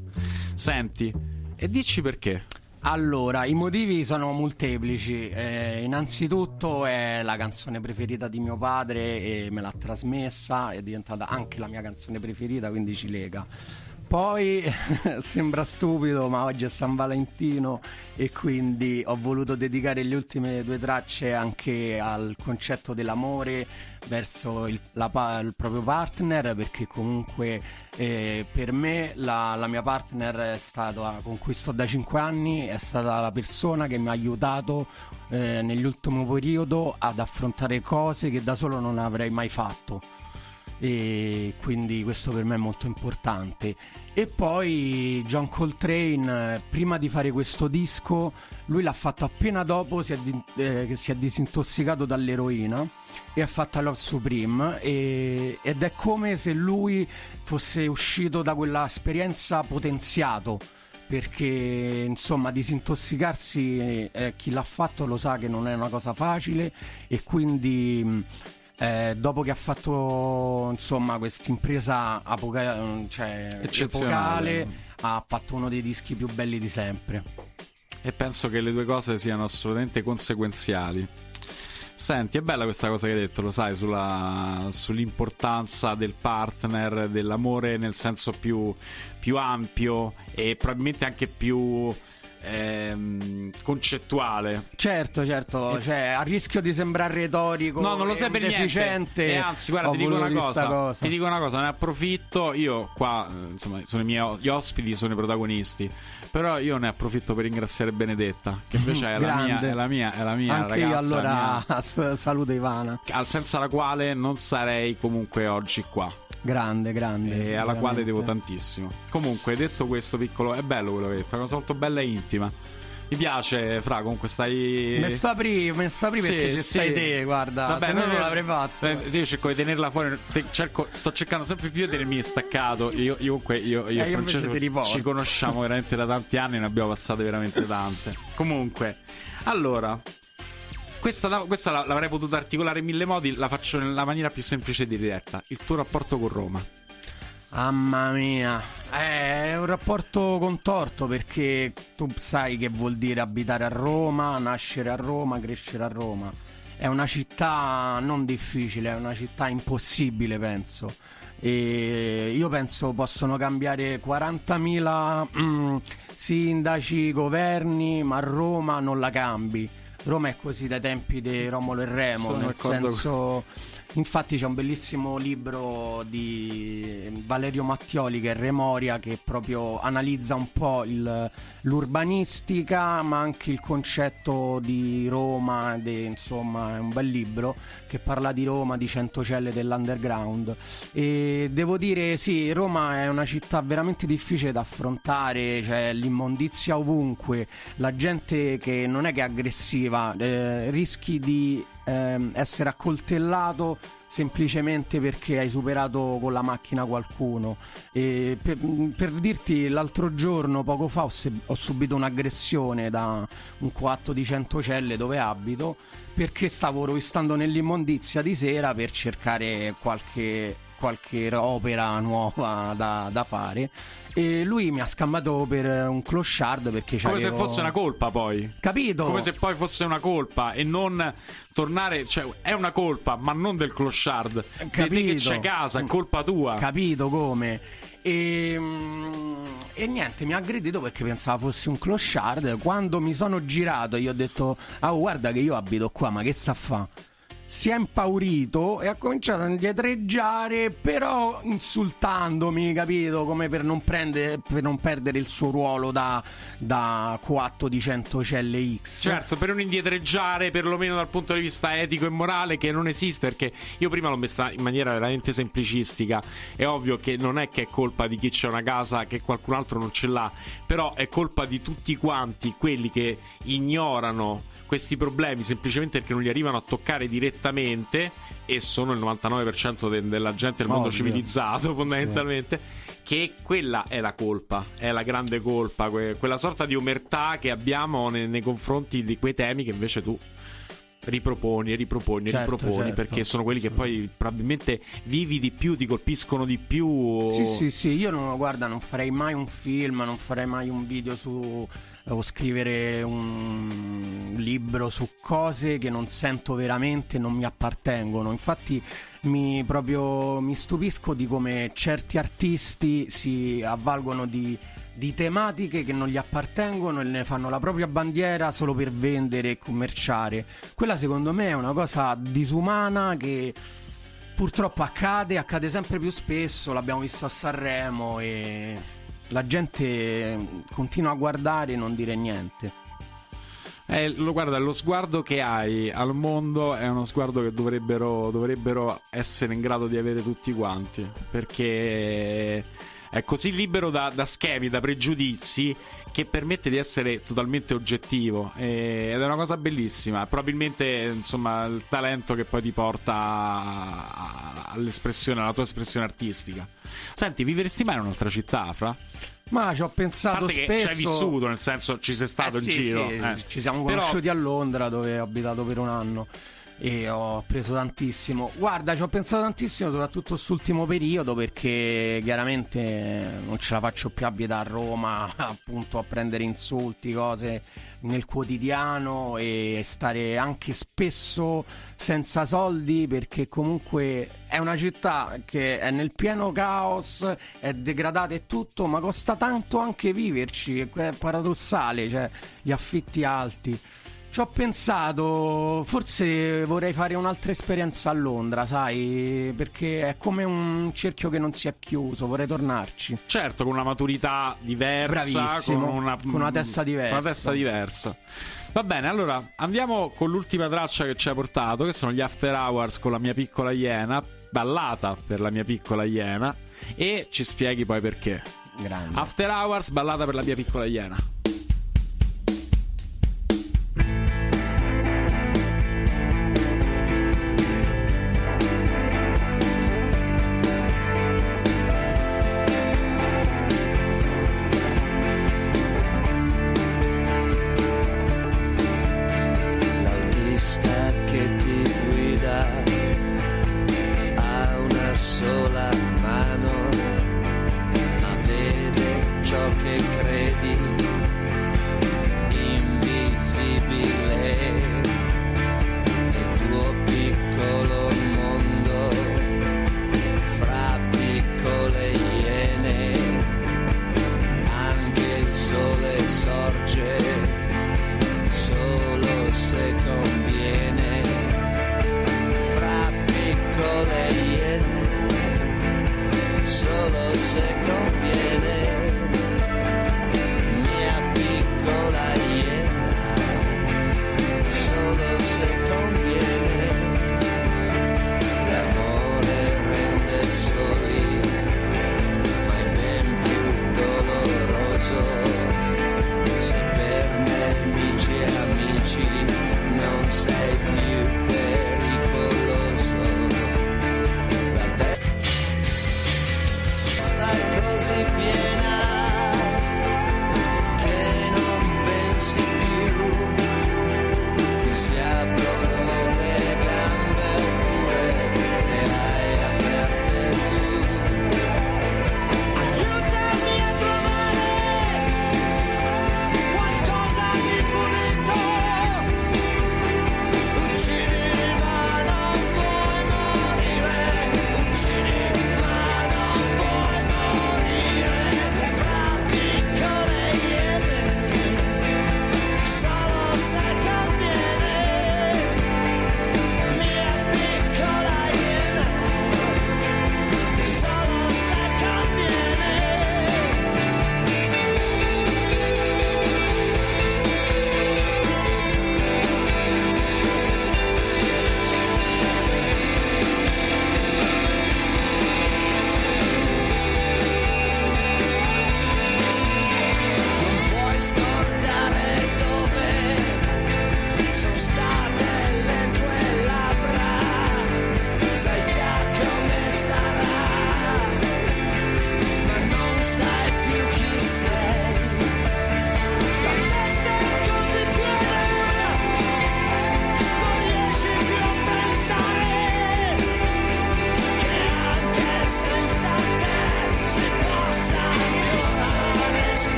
Senti, e dici perché? Allora, i motivi sono molteplici. Eh, innanzitutto è la canzone preferita di mio padre e me l'ha trasmessa, è diventata anche la mia canzone preferita, quindi ci lega. Poi sembra stupido, ma oggi è San Valentino e quindi ho voluto dedicare le ultime due tracce anche al concetto dell'amore verso il, la il proprio partner, perché comunque eh, per me la, la mia partner è stata, con cui sto da 5 anni, è stata la persona che mi ha aiutato eh, nell'ultimo periodo ad affrontare cose che da solo non avrei mai fatto e quindi questo per me è molto importante. E poi John Coltrane, prima di fare questo disco, lui l'ha fatto appena dopo si di- eh, che si è disintossicato dall'eroina e ha fatto Love Supreme e- ed è come se lui fosse uscito da quella esperienza potenziato perché insomma disintossicarsi eh, chi l'ha fatto lo sa che non è una cosa facile e quindi eh, dopo che ha fatto insomma questa impresa apoca- cioè, Eccezionale. epocale ha fatto uno dei dischi più belli di sempre E penso che le due cose siano assolutamente conseguenziali. Senti, è bella questa cosa che hai detto, lo sai, sulla- sull'importanza del partner, dell'amore nel senso più, più ampio e probabilmente anche più ehm, concettuale. Certo, certo, cioè, a rischio di sembrare retorico No, non lo e sai per niente. E anzi, guarda, ti dico, una sta cosa, ti dico una cosa, ne approfitto. Io qua, eh, insomma, sono i miei gli ospiti, sono i protagonisti. Però io ne approfitto per ringraziare Benedetta, che invece è la mia, è la mia, è la mia Anche ragazza. io allora mia- saluto Ivana. al senza la quale non sarei comunque oggi qua. Grande, grande. E alla quale veramente. devo tantissimo. Comunque, detto questo piccolo, è bello quello che hai detto, è una cosa molto bella e intima. Mi piace, Fra, comunque stai. Me sta aprì, me sta aprì Sì, perché ci sì. stai te, guarda. Vabbè, se no non l'avrei fatto. eh, io cerco di tenerla fuori. te- cerco- sto cercando sempre più di tenermi staccato. Io, io comunque, io, io Eh, e Francesco ci conosciamo veramente da tanti anni, ne abbiamo passate veramente tante. Comunque, allora. Questa, questa la- l'avrei potuto articolare in mille modi, la faccio nella maniera più semplice e diretta. Il tuo rapporto con Roma. Mamma mia, Eh, è un rapporto contorto perché tu sai che vuol dire abitare a Roma, nascere a Roma, crescere a Roma. È una città non difficile, è una città impossibile, penso. E io penso possono cambiare 40.000 mm, sindaci, governi, ma Roma non la cambi. Roma è così dai tempi di Romolo e Remo, Sono nel senso Infatti c'è un bellissimo libro di Valerio Mattioli che è Remoria che proprio analizza un po' il- l'urbanistica ma anche il concetto di Roma, de- insomma è un bel libro che parla di Roma, di Centocelle dell'underground. E devo dire sì, Roma è una città veramente difficile da affrontare, c'è l'immondizia ovunque, la gente che non è che è aggressiva, eh, rischi di ehm, essere accoltellato semplicemente perché hai superato con la macchina qualcuno. Per, per dirti, l'altro giorno, poco fa, ho, se- ho subito un'aggressione da un coatto di Centocelle dove abito perché stavo rovistando nell'immondizia di sera per cercare qualche, qualche opera nuova da, da fare. E lui mi ha scambiato per un clochard perché Come se fosse una colpa, poi. Capito? Come se poi fosse una colpa e non tornare, cioè è una colpa, ma non del clochard. Di te che Capito. c'è casa, è colpa tua. Capito come? E, mm, e niente, mi ha aggredito perché pensava fosse un clochard. Quando mi sono girato, gli ho detto: Ah, guarda che io abito qua, ma che sta a fa? Si è impaurito e ha cominciato a indietreggiare, però insultandomi, capito? Come per non, prendere, per non perdere il suo ruolo da, da coatto di Centocelle X. Certo, per un indietreggiare, perlomeno dal punto di vista etico e morale, che non esiste, perché io prima l'ho messa in maniera veramente semplicistica. È ovvio che non è che è colpa di chi c'è una casa che qualcun altro non ce l'ha, però è colpa di tutti quanti quelli che ignorano questi problemi semplicemente perché non li arrivano a toccare direttamente e sono il 99% de- della gente del mondo Ovvio. civilizzato fondamentalmente che quella è la colpa è la grande colpa que- quella sorta di omertà che abbiamo ne- nei confronti di quei temi che invece tu riproponi e riproponi e Certo, riproponi certo. perché sono quelli che poi probabilmente vivi di più ti colpiscono di più Sì, sì, sì, io non, guarda, non farei mai un film, non farei mai un video su o scrivere un libro su cose che non sento veramente, non mi appartengono. Infatti mi proprio mi stupisco di come certi artisti si avvalgono di di tematiche che non gli appartengono e ne fanno la propria bandiera solo per vendere e commerciare. Quella secondo me è una cosa disumana che purtroppo accade, accade sempre più spesso, l'abbiamo visto a Sanremo e la gente continua a guardare e non dire niente. Eh, lo, guarda, lo sguardo che hai al mondo è uno sguardo che dovrebbero, dovrebbero essere in grado di avere tutti quanti. Perché è così libero da, da schemi, da pregiudizi, che permette di essere totalmente oggettivo. E- ed è una cosa bellissima. Probabilmente, insomma, il talento che poi ti porta a- a- all'espressione, alla tua espressione artistica. Senti, vivresti mai in un'altra città, Fra? Ma ci ho pensato parte spesso. ci hai vissuto, nel senso ci sei stato Eh, in sì, giro. sì, eh. Ci siamo Però- conosciuti a Londra dove ho abitato per un anno. E ho preso tantissimo. Guarda, ci ho pensato tantissimo, soprattutto quest'ultimo periodo, perché chiaramente non ce la faccio più a vita a Roma, appunto a prendere insulti, cose nel quotidiano e stare anche spesso senza soldi perché comunque è una città che è nel pieno caos, è degradata e tutto, ma costa tanto anche viverci, è paradossale, cioè gli affitti alti. Ci ho pensato, forse vorrei fare un'altra esperienza a Londra, sai, perché è come un cerchio che non si è chiuso, vorrei tornarci. Certo, con una maturità diversa, Bravissimo, con una, con una testa diversa. Una testa diversa. Va bene, allora andiamo con l'ultima traccia che ci hai portato, che sono gli After Hours con la mia piccola iena, ballata per la mia piccola iena, e ci spieghi poi perché. Grande. After Hours, ballata per la mia piccola iena.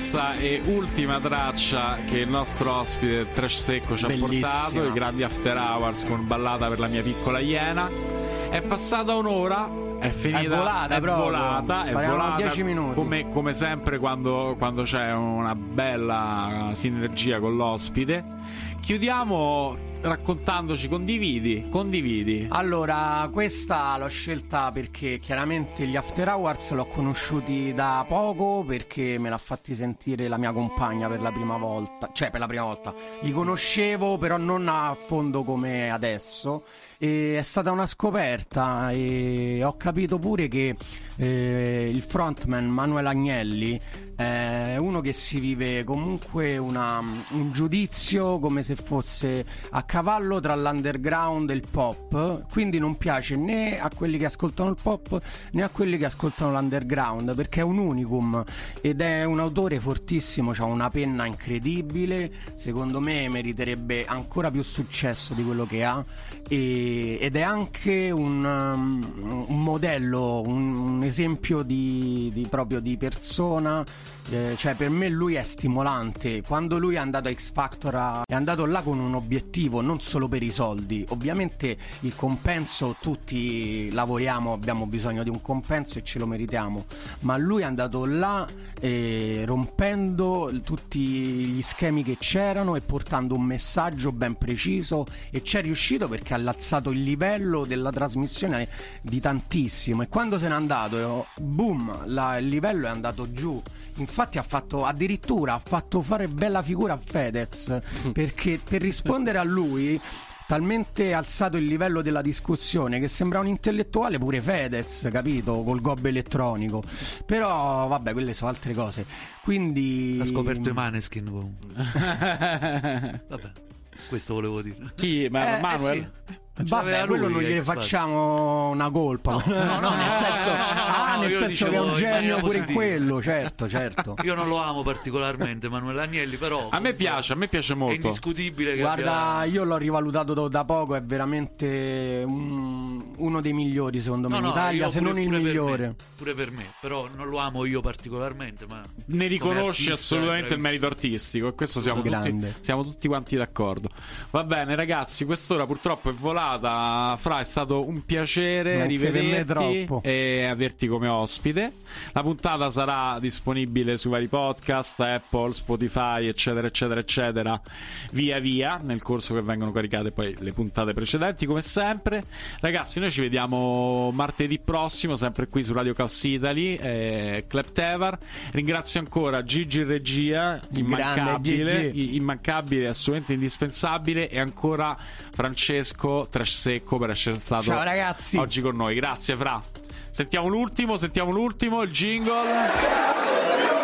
Terza e ultima traccia che il nostro ospite Trash Secco ci ha Bellissima. portato, i grandi after hours con ballata per la mia piccola iena. È passata un'ora, è finita, È volata è proprio. volata, è volata 10 minuti. Come, come sempre quando, quando c'è una bella sinergia con l'ospite. Chiudiamo raccontandoci, condividi, condividi. Allora, questa l'ho scelta perché chiaramente gli After Hours l'ho conosciuti da poco perché me l'ha fatti sentire la mia compagna per la prima volta, cioè per la prima volta. Li conoscevo però non a fondo come adesso e è stata una scoperta e ho capito pure che eh, il frontman Manuel Agnelli è uno che si vive comunque una- un giudizio come se fosse a cavallo tra l'underground e il pop, quindi non piace né a quelli che ascoltano il pop né a quelli che ascoltano l'underground perché è un unicum. Ed è un autore fortissimo, ha una penna incredibile, secondo me meriterebbe ancora più successo di quello che ha. E- ed è anche un, um, un modello, un, un esempio di, di- proprio di persona. eh, cioè, per me lui è stimolante. Quando lui è andato a X Factor, ha- è andato là con un obiettivo, non solo per i soldi. Ovviamente il compenso, tutti lavoriamo, abbiamo bisogno di un compenso e ce lo meritiamo. Ma lui è andato là eh, rompendo tutti gli schemi che c'erano e portando un messaggio ben preciso e c'è riuscito perché ha alzato il livello della trasmissione di tantissimo e quando se n'è andato boom la- il livello è andato giù infatti ha fatto addirittura ha fatto fare bella figura a Fedez perché per rispondere a lui talmente alzato il livello della discussione che sembra un intellettuale pure Fedez, capito? Col gob elettronico. Però, vabbè, quelle sono altre cose. Quindi. Ha scoperto i Maneskin comunque. Vabbè, questo volevo dire. Chi? Ma- Eh, Manuel? eh sì. Vabbè, quello lui, non gliene facciamo una colpa. No, no, nel no, senso, no, no, no, ah, no, nel senso dicevo che è un genio pure quello, certo, certo. Io non lo amo particolarmente, Manuel Agnelli, però. A me piace, a me piace È molto. indiscutibile che Guarda, abbia... io l'ho rivalutato da- da poco, è veramente un- uno dei migliori secondo me No, in no, Italia, io se pure- non il pure per migliore. me, pure per me, però non lo amo io particolarmente, ma ne riconosci artista, assolutamente il merito artistico e questo siamo tutti, siamo tutti quanti d'accordo. Va bene ragazzi, quest'ora purtroppo è volata. Fra, è stato un piacere me rivederti e averti come ospite. La puntata sarà disponibile sui vari podcast, Apple, Spotify, eccetera, eccetera, eccetera, via via nel corso che vengono caricate poi le puntate precedenti, come sempre. Ragazzi, noi ci vediamo martedì prossimo, sempre qui su Radio Chaos Italy, eh, Club Tevar. Ringrazio ancora Gigi regia, immancabile, Grande Gigi. i- immancabile, assolutamente indispensabile, e ancora Francesco Trash Secco per essere stato Ciao, ragazzi. oggi con noi. Grazie, Fra. Sentiamo l'ultimo, sentiamo l'ultimo, il jingle.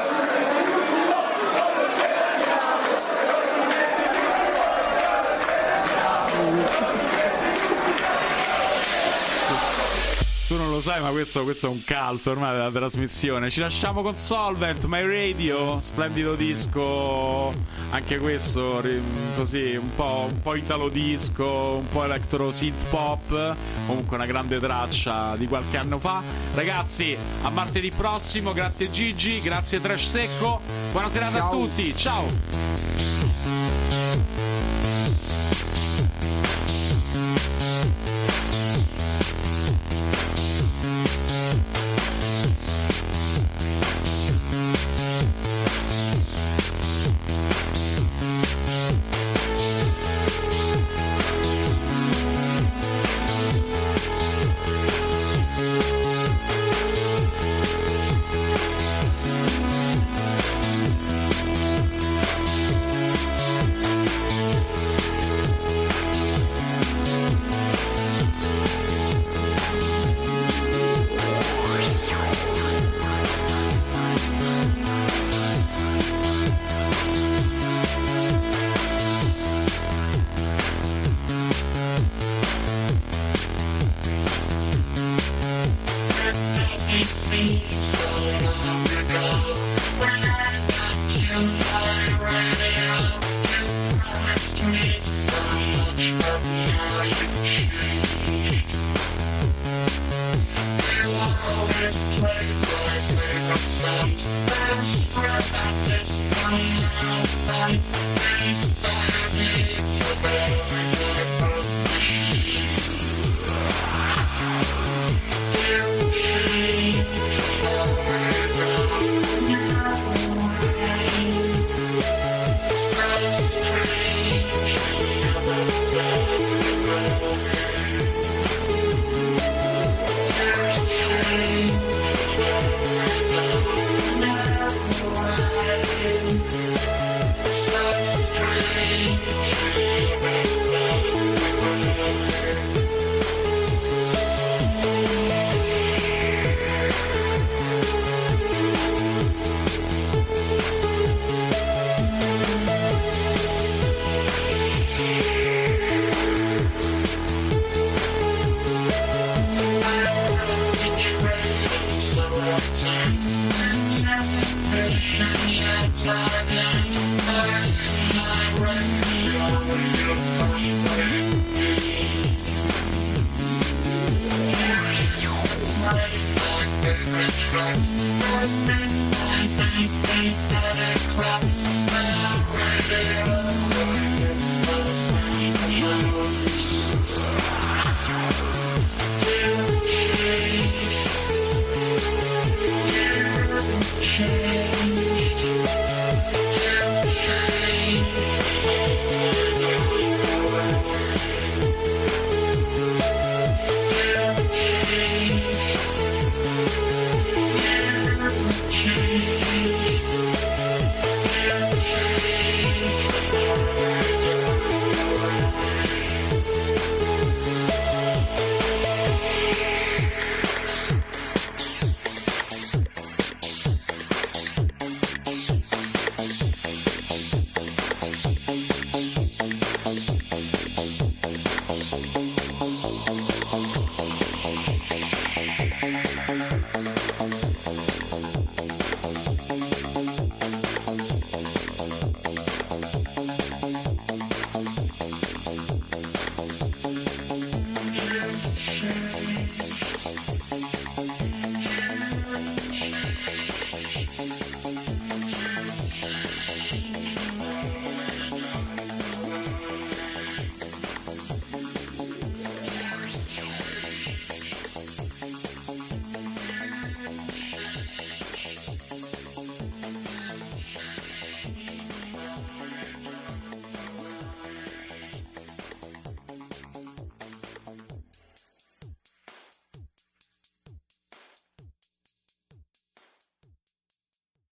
Lo sai, ma questo, questo è un caldo ormai della trasmissione. Ci lasciamo con Solvent, My Radio, splendido disco, anche questo così un po', un po' italo disco, un po' electro synth pop, comunque una grande traccia di qualche anno fa. Ragazzi, a martedì prossimo, grazie Gigi, grazie Trash Secco, buona serata a tutti, ciao!